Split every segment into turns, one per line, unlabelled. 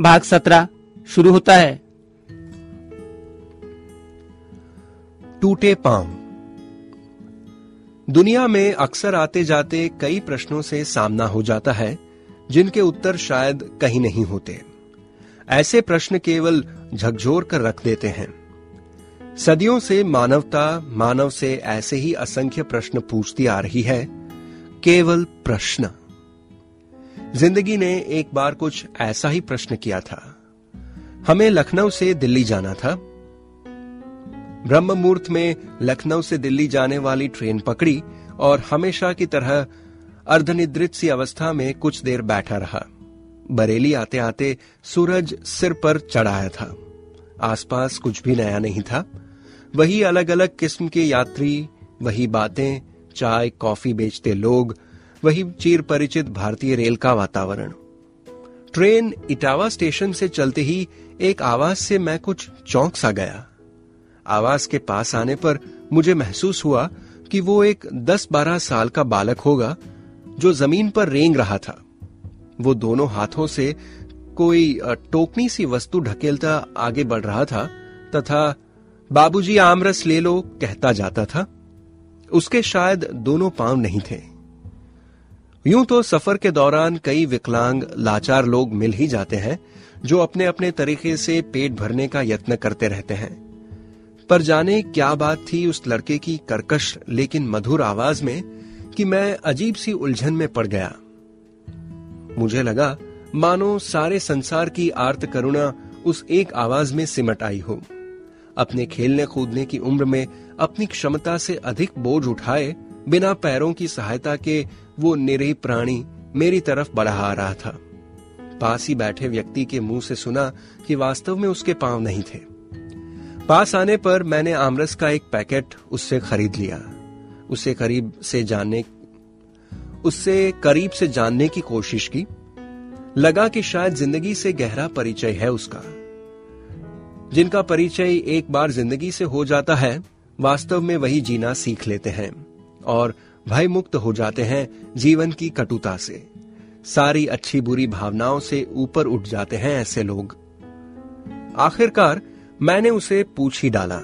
भाग सत्रह, शुरू होता है।
टूटे पाँव दुनिया में अक्सर आते जाते कई प्रश्नों से सामना हो जाता है, जिनके उत्तर शायद कहीं नहीं होते। ऐसे प्रश्न केवल झकझोर कर रख देते हैं। सदियों से मानवता, मानव से ऐसे ही असंख्य प्रश्न पूछती आ रही है, केवल प्रश्न। ज़िंदगी ने एक बार कुछ ऐसा ही प्रश्न किया था। हमें लखनऊ से दिल्ली जाना था। ब्रह्म मुहूर्त में लखनऊ से दिल्ली जाने वाली ट्रेन पकड़ी और हमेशा की तरह अर्धनिद्रित सी अवस्था में कुछ देर बैठा रहा। बरेली आते आते सूरज सिर पर चढ़ाया था। आसपास कुछ भी नया नहीं था। वही अलग अलग किस्म के यात्री, वही बातें, चाय, कॉफ़ी बेचते लोग वही चीर परिचित भारतीय रेल का वातावरण। ट्रेन इटावा स्टेशन से चलते ही एक आवाज़ से मैं कुछ चौंक सा गया। आवाज़ के पास आने पर मुझे महसूस हुआ कि वो एक 10-12 साल का बालक होगा जो ज़मीन पर रेंग रहा था। वो दोनों हाथों से कोई टोकनी सी वस्तु ढकेलता आगे बढ़ रहा था तथा, बाबूजी, आमरस ले लो, कहता जाता था। उसके शायद दोनों पाँव नहीं थे। यूँ तो सफ़र के दौरान कई विकलांग लाचार लोग मिल ही जाते हैं, जो अपने अपने तरीके से पेट भरने का यत्न करते रहते हैं। पर जाने क्या बात थी उस लड़के की कर्कश लेकिन मधुर आवाज़ में कि मैं अजीब सी उलझन में पड़ गया। मुझे लगा, मानो सारे संसार की आर्त करुणा उस एक आवाज़ में सिमट आई हो। अपने खेलने कूदने की उम्र में अपनी क्षमता से अधिक बोझ उठाए बिना पैरों की सहायता के वो निरीह प्राणी मेरी तरफ़ बढ़ा रहा था। पास ही बैठे व्यक्ति के मुँह से सुना कि वास्तव में उसके पाँव नहीं थे। पास आने पर मैंने आमरस का एक पैकेट उससे खरीद लिया। उसे करीब से जानने, उससे करीब से जानने की कोशिश की। लगा कि शायद ज़िंदगी से गहरा परिचय है उसका। जिनका परिचय एक बार ज़िंदगी से हो जाता है, वास्तव में वही जीना सीख लेते हैं। और भय मुक्त हो जाते हैं जीवन की कटुता से। सारी अच्छी बुरी भावनाओं से ऊपर उठ जाते हैं ऐसे लोग। आखिरकार मैंने उसे पूछ ही डाला,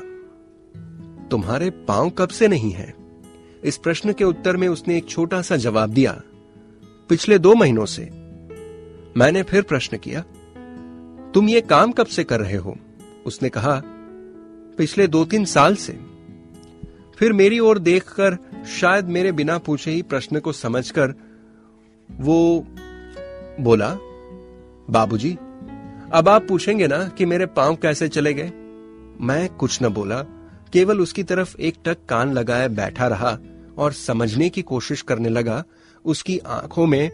तुम्हारे पाँव कब से नहीं है? इस प्रश्न के उत्तर में उसने एक छोटा सा जवाब दिया, पिछले दो महीनों से। मैंने फिर प्रश्न किया, तुम ये काम कब से कर रहे हो? उसने कहा, पिछले दो तीन साल से। फिर मेरी ओर देखकर शायद मेरे बिना पूछे ही प्रश्न को समझकर वो बोला बाबूजी, अब आप पूछेंगे ना कि मेरे पाँव कैसे चले गए? मैं कुछ न बोला केवल उसकी तरफ़ एक टक कान लगाए बैठा रहा और समझने की कोशिश करने लगा उसकी आँखों में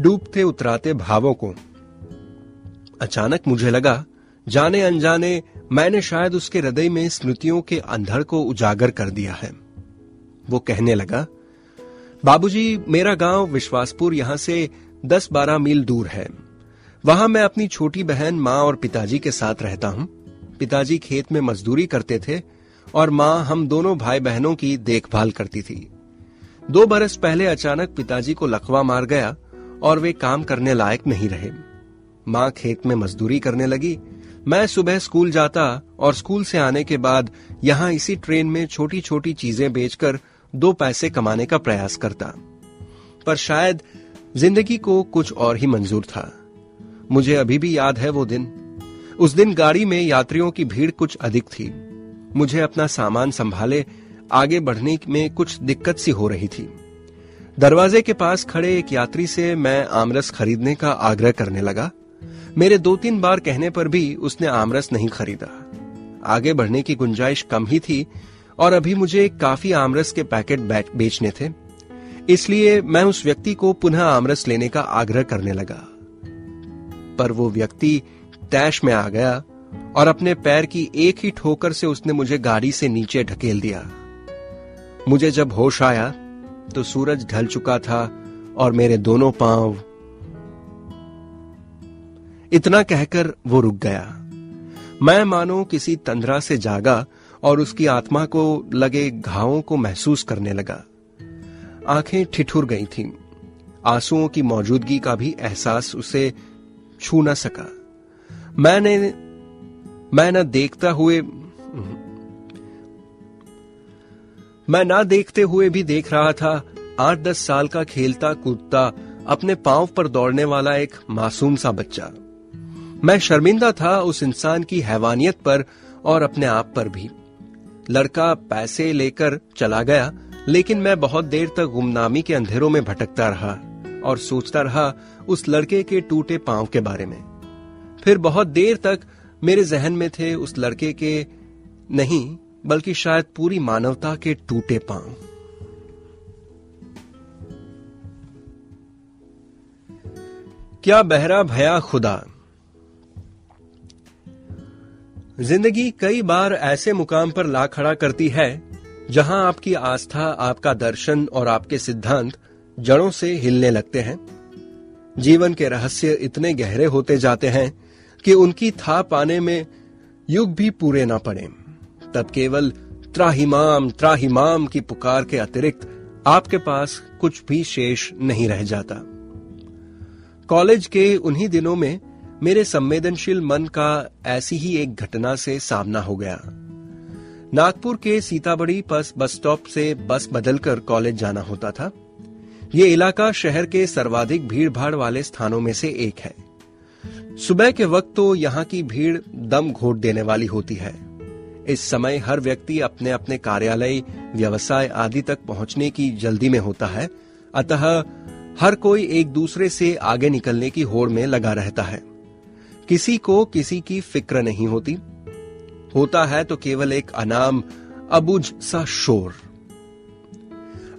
डूबते उतराते भावों को। अचानक मुझे लगा जाने अनजाने मैंने शायद उसके हृदय में स्मृतियों के अंधड़ को उजागर कर दिया है। वो कहने लगा, बाबूजी, मेरा गाँव विश्वासपुर यहाँ से दस बारह मील दूर है। वहाँ मैं अपनी छोटी बहन, माँ और पिताजी के साथ रहता हूँ। पिताजी खेत में मजदूरी करते थे और माँ हम दोनों भाई बहनों की देखभाल करती थी। दो बरस पहले अचानक पिताजी को लकवा मार गया और वे काम करने लायक नहीं रहे। माँ खेत में मजदूरी करने लगी मैं सुबह स्कूल जाता और स्कूल से आने के बाद यहाँ इसी ट्रेन में छोटी छोटी चीज़ें बेचकर दो पैसे कमाने का प्रयास करता। पर शायद ज़िंदगी को कुछ और ही मंजूर था। मुझे अभी भी याद है वो दिन। उस दिन गाड़ी में यात्रियों की भीड़ कुछ अधिक थी। मुझे अपना सामान संभाले, आगे बढ़ने में कुछ दिक्कत सी हो रही थी। दरवाजे के पास खड़े एक यात्री से मैं आमरस खरीदने का आग्रह करने लगा। मेरे दो तीन बार कहने पर भी उसने आमरस नहीं खरीदा। आगे बढ़ने की गुंजाइश कम ही थी और अभी मुझे काफ़ी आमरस के पैकेट बेचने थे। इसलिए मैं उस व्यक्ति को पुनः आमरस लेने का आग्रह करने लगा। पर वो व्यक्ति तैश में आ गया और अपने पैर की एक ही ठोकर से उसने मुझे गाड़ी से नीचे ढकेल दिया। मुझे जब होश आया तो सूरज ढल चुका था और मेरे दोनों पाँव इतना कहकर वो रुक गया। मैं मानो किसी तंद्रा से जागा और उसकी आत्मा को लगे घावों को महसूस करने लगा। आँखें ठिठुर गई थीं। आंसुओं की मौजूदगी का भी एहसास उसे छू न सका। मैंने, मैं न देखता हुए, मैं ना देखते हुए भी देख रहा था, आठ दस साल का खेलता कूदता अपने पाँव पर दौड़ने वाला एक मासूम सा बच्चा। मैं शर्मिंदा था उस इंसान की हैवानियत पर और अपने आप पर भी। लड़का पैसे लेकर चला गया, लेकिन मैं बहुत देर तक गुमनामी के अंधेरों में भटकता रहा और सोचता रहा उस लड़के के टूटे पाँव के बारे में। फिर बहुत देर तक मेरे जहन में थे उस लड़के के नहीं, बल्कि शायद पूरी मानवता के टूटे पाँव। क्या बहरा भया खुदा ज़िंदगी कई बार ऐसे मुकाम पर ला खड़ा करती है, जहाँ आपकी आस्था, आपका दर्शन और आपके सिद्धांत जड़ों से हिलने लगते हैं। जीवन के रहस्य इतने गहरे होते जाते हैं कि उनकी था पाने में युग भी पूरे ना पड़े। तब केवल त्राहिमाम त्राहिमाम की पुकार के अतिरिक्त आपके पास कुछ भी शेष नहीं रह जाता। कॉलेज के उन्हीं दिनों में मेरे संवेदनशील मन का ऐसी ही एक घटना से सामना हो गया। नागपुर के सीताबड़ी बस बस स्टॉप से बस बदलकर कॉलेज जाना होता था। ये इलाका शहर के सर्वाधिक भीड़ भाड़ वाले स्थानों में से एक है। सुबह के वक्त तो यहाँ की भीड़ दम घोट देने वाली होती है। इस समय हर व्यक्ति अपने अपने कार्यालय, व्यवसाय आदि तक पहुँचने की जल्दी में होता है। अतः हर कोई एक दूसरे से आगे निकलने की होड़ में लगा रहता है। किसी को किसी की फ़िक्र नहीं होती। होता है तो केवल एक अनाम, अबुझ सा शोर।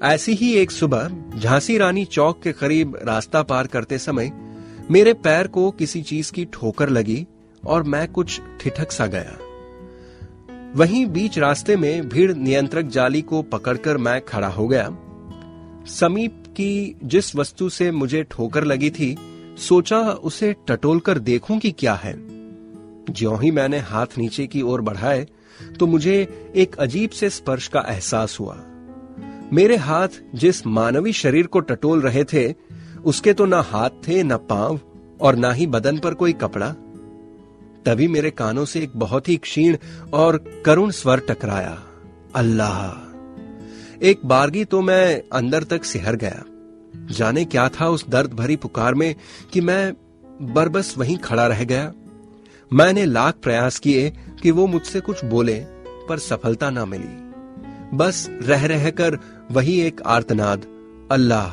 ऐसी ही एक सुबह, झांसी रानी चौक के करीब रास्ता पार करते समय मेरे पैर को किसी चीज़ की ठोकर लगी और मैं कुछ ठिठक सा गया। वहीं बीच रास्ते में भीड़ नियंत्रक जाली को पकड़कर मैं खड़ा हो गया। समीप की जिस वस्तु से मुझे ठोकर लगी थी सोचा उसे टटोल कर देखूँ कि क्या है। ज्यो ही मैंने हाथ नीचे की ओर बढ़ाए तो मुझे एक अजीब से स्पर्श का एहसास हुआ। मेरे हाथ जिस मानवी शरीर को टटोल रहे थे, उसके तो ना हाथ थे, ना पाँव, और ना ही बदन पर कोई कपड़ा। तभी मेरे कानों से एक बहुत ही क्षीण और करुण स्वर टकराया, अल्लाह! एक बारगी तो मैं अंदर तक सिहर गया। जाने क्या था उस दर्द भरी पुकार में कि मैं बरबस वहीं खड़ा रह गया। मैंने लाख प्रयास किए कि वो मुझसे कुछ बोले, पर सफलता ना मिली। बस रह रहकर वही एक आर्तनाद, अल्लाह,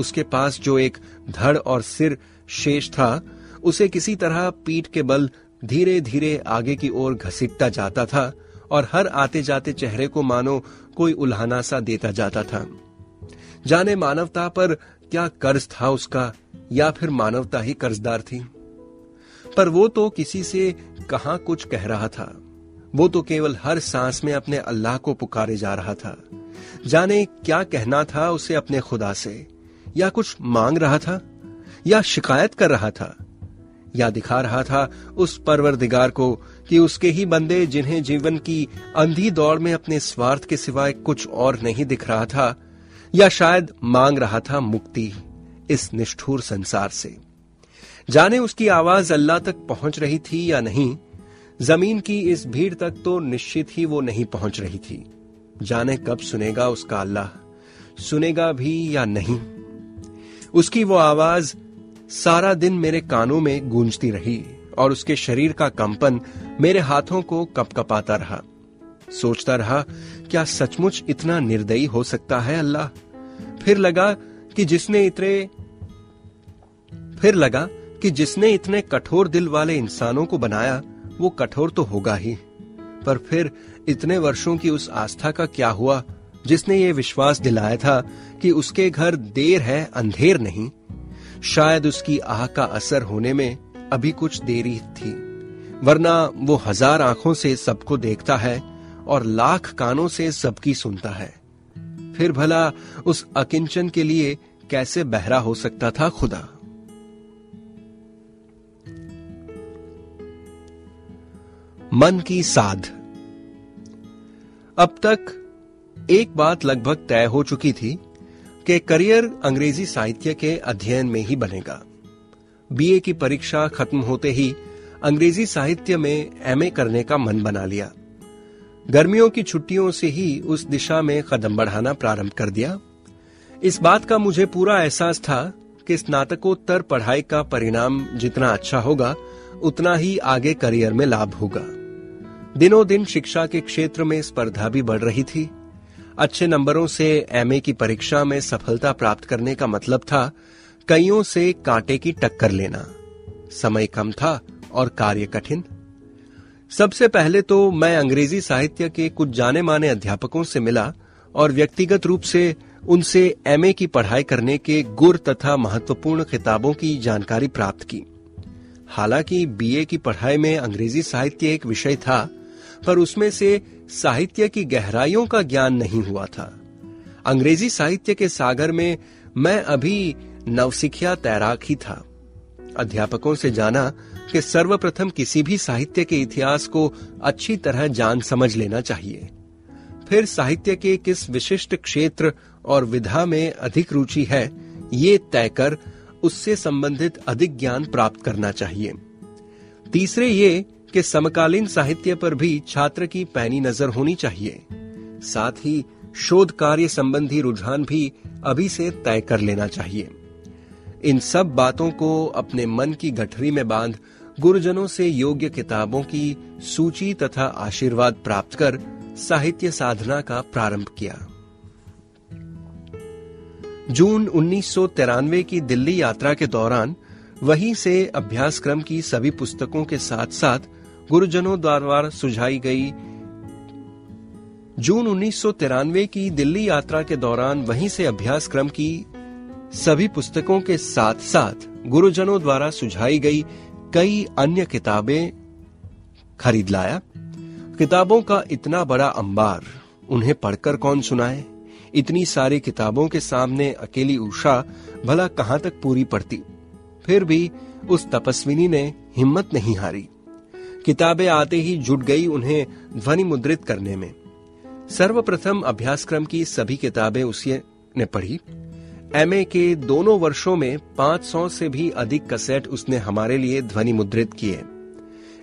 उसके पास जो एक धड़ और सिर शेष था, उसे किसी तरह पीठ के बल धीरे धीरे आगे की ओर घसीटता जाता था, और हर आते जाते चेहरे को मानो कोई उल्हाना सा देता जाता था। जाने मानवता पर क्या कर्ज था उसका, या फिर मानवता ही कर्जदार थी? पर वो तो किसी से कहा कुछ कह रहा था। वो तो केवल हर सांस में अपने अल्लाह को पुकारे जा रहा था। जाने क्या कहना था उसे अपने खुदा से? या कुछ मांग रहा था? या शिकायत कर रहा था? या दिखा रहा था उस परवरदिगार को कि उसके ही बंदे जिन्हें जीवन की अंधी दौड़ में अपने स्वार्थ के सिवाय कुछ और नहीं दिख रहा था या शायद मांग रहा था मुक्ति इस निष्ठुर संसार से। जाने उसकी आवाज़ अल्लाह तक पहुँच रही थी या नहीं, ज़मीन की इस भीड़ तक तो निश्चित ही वो नहीं पहुँच रही थी। जाने कब सुनेगा उसका अल्लाह, सुनेगा भी या नहीं। उसकी वो आवाज़ सारा दिन मेरे कानों में गूंजती रही और उसके शरीर का कंपन मेरे हाथों को कपकपाता रहा। सोचता रहा, क्या सचमुच इतना निर्दयी हो सकता है अल्लाह? फिर लगा कि जिसने इतने, फिर लगा कि जिसने इतने कठोर दिल वाले इंसानों को बनाया, वो कठोर तो होगा ही। पर फिर इतने वर्षों की उस आस्था का क्या हुआ, जिसने ये विश्वास दिलाया था कि उसके घर देर है, अंधेर नहीं। शायद उसकी आह का असर होने में अभी कुछ देरी थी, वरना वो हज़ार आँखों से सबको देखता है और लाख कानों से सबकी सुनता है। फिर भला उस अकिंचन के लिए कैसे बहरा हो सकता था खुदा? मन की साध। अब तक एक बात लगभग तय हो चुकी थी कि करियर अंग्रेज़ी साहित्य के अध्ययन में ही बनेगा। बीए की परीक्षा खत्म होते ही अंग्रेज़ी साहित्य में एमए करने का मन बना लिया। गर्मियों की छुट्टियों से ही उस दिशा में कदम बढ़ाना प्रारंभ कर दिया। इस बात का मुझे पूरा एहसास था कि स्नातकोत्तर पढ़ाई का परिणाम जितना अच्छा होगा, उतना ही आगे करियर में लाभ होगा। दिनों दिन शिक्षा के क्षेत्र में स्पर्धा भी बढ़ रही थी। अच्छे नंबरों से एमए की परीक्षा में सफलता प्राप्त करने का मतलब था कईयों से कांटे की टक्कर लेना। समय कम था और कार्य कठिन। सबसे पहले तो मैं अंग्रेज़ी साहित्य के कुछ जाने माने अध्यापकों से मिला और व्यक्तिगत रूप से उनसे एमए की पढ़ाई करने के गुर तथा महत्वपूर्ण किताबों की जानकारी प्राप्त की। हालाँकि बीए की पढ़ाई में अंग्रेज़ी साहित्य एक विषय था, पर उसमें से साहित्य की गहराइयों का ज्ञान नहीं हुआ था। अंग्रेज़ी साहित्य के सागर में मैं अभी नवसिखिया तैराक ही था। अध्यापकों से जाना कि सर्वप्रथम किसी भी साहित्य के इतिहास को अच्छी तरह जान समझ लेना चाहिए। फिर साहित्य के किस विशिष्ट क्षेत्र और विधा में अधिक रुचि है, ये तय कर उससे संबंधित अधिक ज्ञान प्राप्त करना चाहिए। तीसरे ये कि समकालीन साहित्य पर भी छात्र की पैनी नज़र होनी चाहिए। साथ ही शोध कार्य संबंधी रुझान भी अभी से तय कर लेना चाहिए। इन सब बातों को अपने मन की गठरी में बाँध गुरुजनों से योग्य किताबों की सूची तथा आशीर्वाद प्राप्त कर साहित्य साधना का प्रारंभ किया। जून उन्नीस सौ तिरानवे की दिल्ली यात्रा के दौरान वहीं से अभ्यासक्रम की सभी पुस्तकों के साथ साथ गुरुजनों द्वारा सुझाई गई जून उन्नीस सौ तिरानवे की दिल्ली यात्रा के दौरान वहीं से अभ्यासक्रम की सभी पुस्तकों के साथ साथ गुरुजनों द्वारा सुझाई गई कई अन्य किताबें खरीद लाया। किताबों का इतना बड़ा अंबार उन्हें पढ़कर कौन सुनाए? इतनी सारी किताबों के सामने अकेली उषा भला कहाँ तक पूरी पड़ती फिर भी उस तपस्विनी ने हिम्मत नहीं हारी। किताबें आते ही जुट गई उन्हें ध्वनि मुद्रित करने में। सर्वप्रथम अभ्यासक्रम की सभी किताबें उसी ने पढ़ी। एमए के दोनों वर्षों में 500 से भी अधिक कसेट उसने हमारे लिए ध्वनि मुद्रित किए।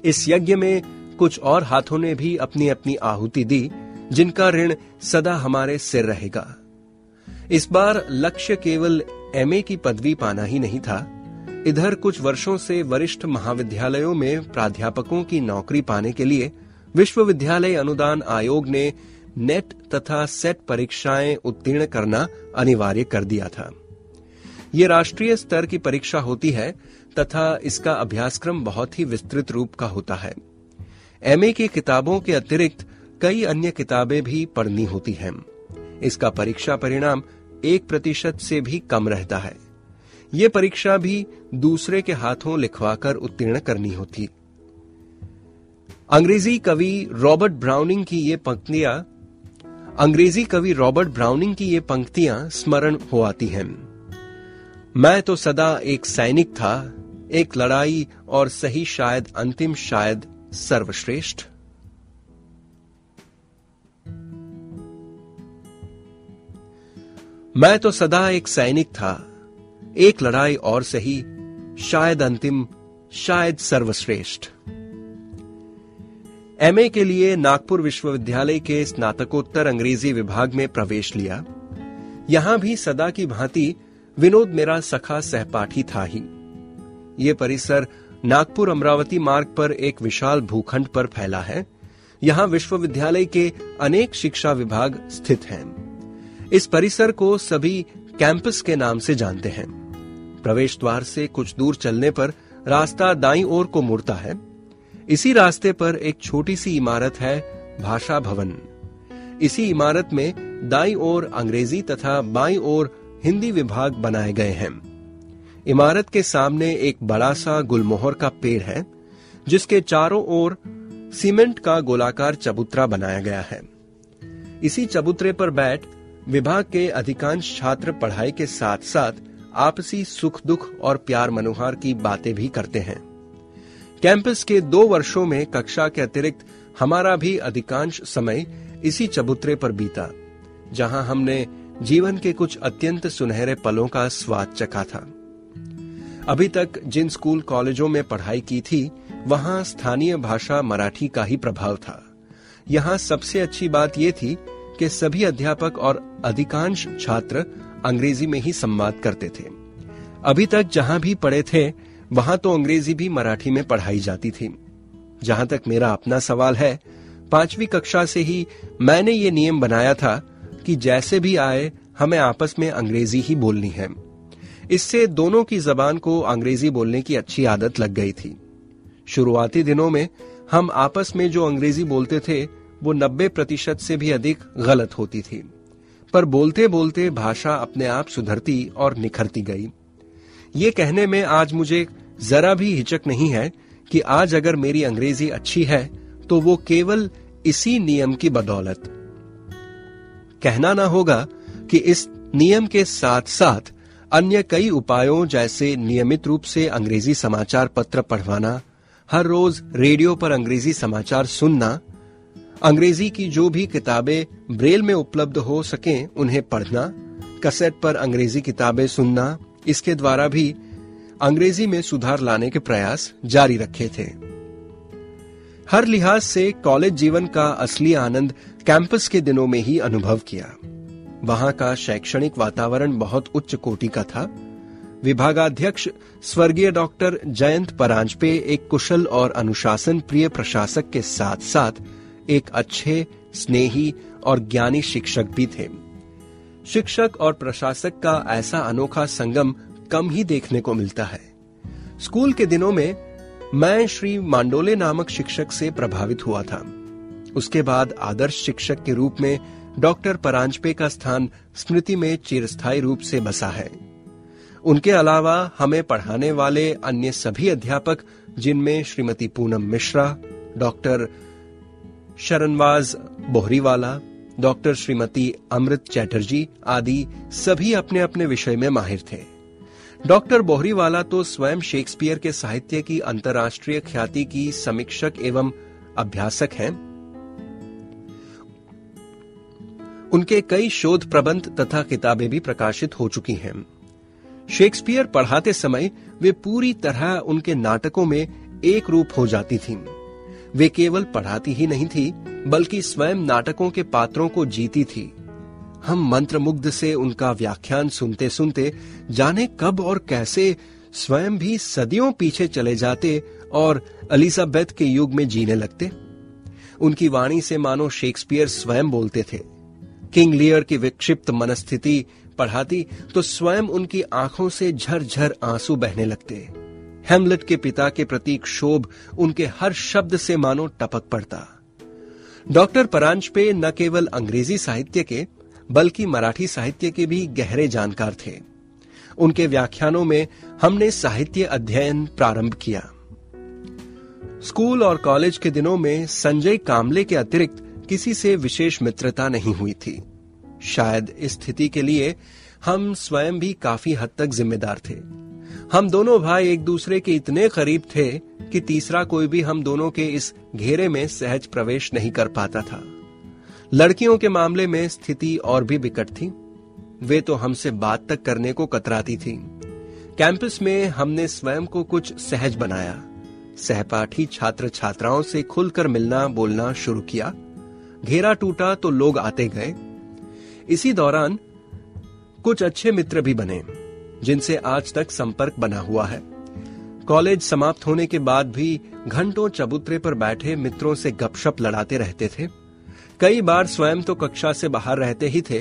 इस यज्ञ में कुछ और हाथों ने भी अपनी अपनी आहुति दी, जिनका ऋण सदा हमारे सिर रहेगा। इस बार लक्ष्य केवल एमए की पदवी पाना ही नहीं था। इधर कुछ वर्षों से वरिष्ठ महाविद्यालयों में प्राध्यापकों की नौकरी पाने के लिए विश्वविद्यालय अनुदान आयोग ने नेट तथा सेट परीक्षाएँ उत्तीर्ण करना अनिवार्य कर दिया था। ये राष्ट्रीय स्तर की परीक्षा होती है तथा इसका अभ्यासक्रम बहुत ही विस्तृत रूप का होता है। एमए की किताबों के अतिरिक्त कई अन्य किताबें भी पढ़नी होती हैं। इसका परीक्षा परिणाम एक प्रतिशत से भी कम रहता है। ये परीक्षा भी दूसरे के हाथों लिखवाकर उत्तीर्ण करनी होती। अंग्रेज़ी कवि रॉबर्ट ब्राउनिंग की ये पंक्तियाँ अंग्रेज़ी कवि रॉबर्ट ब्राउनिंग की ये पंक्तियाँ स्मरण हो आती हैं। मैं तो सदा एक सैनिक था, एक लड़ाई और सही शायद अंतिम शायद सर्वश्रेष्ठ। मैं तो सदा एक सैनिक था, एक लड़ाई और सही, शायद अंतिम, शायद सर्वश्रेष्ठ। एमए के लिए नागपुर विश्वविद्यालय के स्नातकोत्तर अंग्रेज़ी विभाग में प्रवेश लिया। यहाँ भी सदा की भांति विनोद मेरा सखा सहपाठी था ही। ये परिसर नागपुर अमरावती मार्ग पर एक विशाल भूखंड पर फैला है। यहाँ विश्वविद्यालय के अनेक शिक्षा विभाग स्थित हैं। इस परिसर को सभी कैंपस के नाम से जानते हैं। प्रवेश द्वार से कुछ दूर चलने पर रास्ता दाई ओर को मुड़ता है। इसी रास्ते पर एक छोटी सी इमारत है, भाषा भवन। इसी इमारत में दाई ओर अंग्रेज़ी तथा बाई ओर हिंदी विभाग बनाए गए हैं। इमारत के सामने एक बड़ा सा गुलमोहर का पेड़ है, जिसके चारों ओर सीमेंट का गोलाकार चबूतरा बनाया गया है। इसी चबूतरे पर बैठ विभाग के अधिकांश छात्र पढ़ाई के साथ साथ आपसी सुख दुख और प्यार मनोहार की बातें भी करते हैं। कैंपस के दो वर्षों में कक्षा के अतिरिक्त हमारा भी अधिकांश समय इसी चबूतरे पर बीता, जहाँ हमने जीवन के कुछ अत्यंत सुनहरे पलों का स्वाद चखा था। अभी तक जिन स्कूल कॉलेजों में पढ़ाई की थी, वहाँ स्थानीय भाषा मराठी का ही प्रभाव था। यहाँ सबसे अच्छी बात यह थी कि सभी अध्यापक और अधिकांश छात्र अंग्रेज़ी में ही संवाद करते थे। अभी तक जहाँ भी पढ़े थे वहाँ तो अंग्रेज़ी भी मराठी में पढ़ाई जाती थी। जहाँ तक मेरा अपना सवाल है, पांचवी कक्षा से ही मैंने ये नियम बनाया था कि जैसे भी आए, हमें आपस में अंग्रेज़ी ही बोलनी है। इससे दोनों की जबान को अंग्रेज़ी बोलने की अच्छी आदत लग गई थी। शुरुआती दिनों में हम आपस में जो अंग्रेज़ी बोलते थे, वो नब्बे प्रतिशत से भी अधिक गलत होती थी। पर बोलते बोलते भाषा अपने आप सुधरती और निखरती गई। ये कहने में आज मुझे जरा भी हिचक नहीं है कि आज अगर मेरी अंग्रेज़ी अच्छी है तो वो केवल इसी नियम की बदौलत। कहना ना होगा कि इस नियम के साथ साथ अन्य कई उपायों जैसे नियमित रूप से अंग्रेज़ी समाचार पत्र पढ़वाना, हर रोज रेडियो पर अंग्रेज़ी समाचार सुनना, अंग्रेज़ी की जो भी किताबें ब्रेल में उपलब्ध हो सकें उन्हें पढ़ना, कसेट पर अंग्रेज़ी किताबें सुनना, इसके द्वारा भी अंग्रेज़ी में सुधार लाने के प्रयास जारी रखे थे। हर लिहाज से कॉलेज जीवन का असली आनंद कैंपस के दिनों में ही अनुभव किया। वहाँ का शैक्षणिक वातावरण बहुत उच्च कोटि का था। विभागाध्यक्ष स्वर्गीय डॉक्टर जयंत परांजपे एक कुशल और अनुशासन प्रिय प्रशासक के साथ साथ एक अच्छे, स्नेही और ज्ञानी शिक्षक भी थे। शिक्षक और प्रशासक का ऐसा अनोखा संगम कम ही देखने को मिलता है। स्कूल के दिनों में मैं श्री मांडोले नामक शिक्षक से प्रभावित हुआ था। उसके बाद आदर्श शिक्षक के रूप में डॉक्टर परांजपे का स्थान स्मृति में चिरस्थायी रूप से बसा है। उनके अलावा हमें पढ़ाने वाले अन्य सभी अध्यापक, जिनमें श्रीमती पूनम मिश्रा, डॉक्टर शरणवाज बोहरीवाला, डॉक्टर श्रीमती अमृत चैटर्जी आदि सभी अपने अपने विषय में माहिर थे। डॉक्टर बोहरीवाला तो स्वयं शेक्सपियर के साहित्य की अंतर्राष्ट्रीय ख्याति की समीक्षक एवं अभ्यासक हैं। उनके कई शोध प्रबंध तथा किताबें भी प्रकाशित हो चुकी हैं। शेक्सपियर पढ़ाते समय वे पूरी तरह उनके नाटकों में एक रूप हो जाती थीं। वे केवल पढ़ाती ही नहीं थी, बल्कि स्वयं नाटकों के पात्रों को जीती थी। हम मंत्रमुग्ध से उनका व्याख्यान सुनते सुनते जाने कब और कैसे स्वयं भी सदियों पीछे चले जाते और अलिजाबेथ के युग में जीने लगते। उनकी वाणी से मानो शेक्सपियर स्वयं बोलते थे। किंग लियर की विक्षिप्त मनस्थिति पढ़ाती तो स्वयं उनकी आँखों से झरझर आँसू बहने लगते। हेमलेट के पिता के प्रति क्षोभ उनके हर शब्द से मानो टपक पड़ता। डॉक्टर परांजपे न केवल अंग्रेज़ी साहित्य के बल्कि मराठी साहित्य के भी गहरे जानकार थे। उनके व्याख्यानों में हमने साहित्य अध्ययन प्रारंभ किया। स्कूल और कॉलेज के दिनों में संजय कामले के अतिरिक्त किसी से विशेष मित्रता नहीं हुई थी। शायद इस स्थिति के लिए हम स्वयं भी काफ़ी हद तक जिम्मेदार थे। हम दोनों भाई एक दूसरे के इतने करीब थे कि तीसरा कोई भी हम दोनों के इस घेरे में सहज प्रवेश नहीं कर पाता था। लड़कियों के मामले में स्थिति और भी बिकट थी। वे तो हमसे बात तक करने को कतराती थी। कैंपस में हमने स्वयं को कुछ सहज बनाया। सहपाठी छात्र छात्राओं से खुलकर मिलना, बोलना शुरू किया। घेरा टूटा तो लोग आते गए। इसी दौरान कुछ अच्छे मित्र भी बने, जिनसे आज तक संपर्क बना हुआ है। कॉलेज समाप्त होने के बाद भी घंटों चबूतरे पर बैठे मित्रों से गपशप लड़ाते रहते थे। कई बार स्वयं तो कक्षा से बाहर रहते ही थे,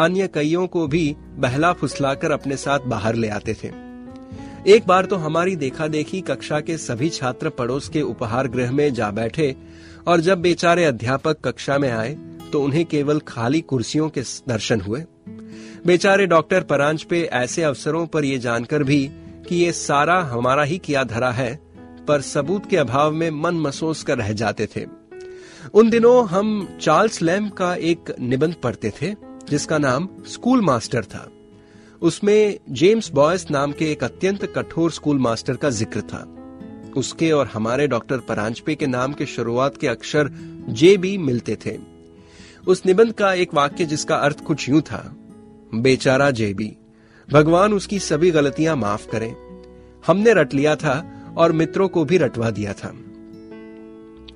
अन्य कईयों को भी बहला फुसलाकर अपने साथ बाहर ले आते थे। एक बार तो हमारी देखा देखी कक्षा के सभी छात्र पड़ोस के उपहार गृह में जा बैठे और जब बेचारे अध्यापक कक्षा में आए तो उन्हें केवल खाली कुर्सियों के दर्शन हुए। बेचारे डॉक्टर परांज पे ऐसे अवसरों पर ये जानकर भी कि ये सारा हमारा ही किया धरा है, पर सबूत के अभाव में मन मसोस कर रह जाते थे। उन दिनों हम चार्ल्स लैम का एक निबंध पढ़ते थे, जिसका नाम स्कूल मास्टर था। उसमें जेम्स बॉयस नाम के एक अत्यंत कठोर स्कूल मास्टर का ज़िक्र था। उसके और हमारे डॉक्टर परांजपे के नाम के शुरुआत के अक्षर जे भी मिलते थे। उस निबंध का एक वाक्य जिसका अर्थ कुछ यूँ था, बेचारा जेबी भगवान उसकी सभी गलतियाँ माफ़ करें। हमने रट लिया था और मित्रों को भी रटवा दिया था।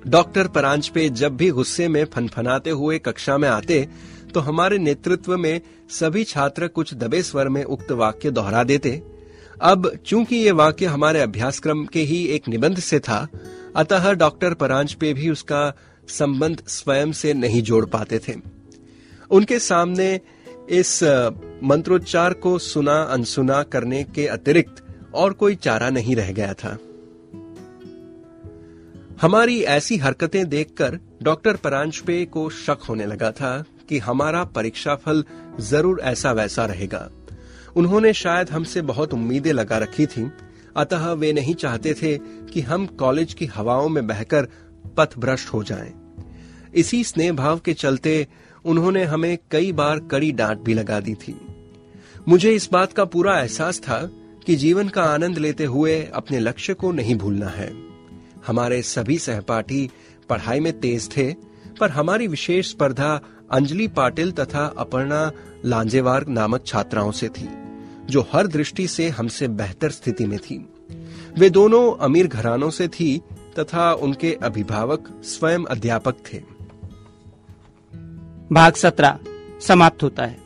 डॉक्टर परांजपे जब भी गुस्से में फनफनाते हुए कक्षा में आते तो हमारे नेतृत्व में सभी छात्र कुछ दबे स्वर में उक्त वाक्य दोहरा देते। अब चूँकि ये वाक्य हमारे अभ्यासक्रम के ही एक निबंध से था, अतः डॉक्टर परांज पे भी उसका संबंध स्वयं से नहीं जोड़ पाते थे। उनके सामने इस मंत्रोच्चार को सुना अनसुना करने के अतिरिक्त और कोई चारा नहीं रह गया था। हमारी ऐसी हरकतें देखकर डॉक्टर परांजपे को शक होने लगा था कि हमारा परीक्षा फल ज़रूर ऐसा वैसा रहेगा। उन्होंने शायद हमसे बहुत उम्मीदें लगा रखी थीं, अतः वे नहीं चाहते थे कि हम कॉलेज की हवाओं में बहकर पथ भ्रष्ट हो जाएँ। इसी स्नेह भाव के चलते उन्होंने हमें कई बार कड़ी डांट भी लगा दी थी। मुझे इस बात का पूरा एहसास था कि जीवन का आनंद लेते हुए अपने लक्ष्य को नहीं भूलना है। हमारे सभी सहपाठी पढ़ाई में तेज थे, पर हमारी विशेष स्पर्धा अंजलि पाटिल तथा अपर्णा लांजेवार नामक छात्राओं से थी, जो हर दृष्टि से हमसे बेहतर स्थिति में थी। वे दोनों अमीर घरानों से थी तथा उनके अभिभावक स्वयं अध्यापक थे।
भाग सत्रह समाप्त होता है।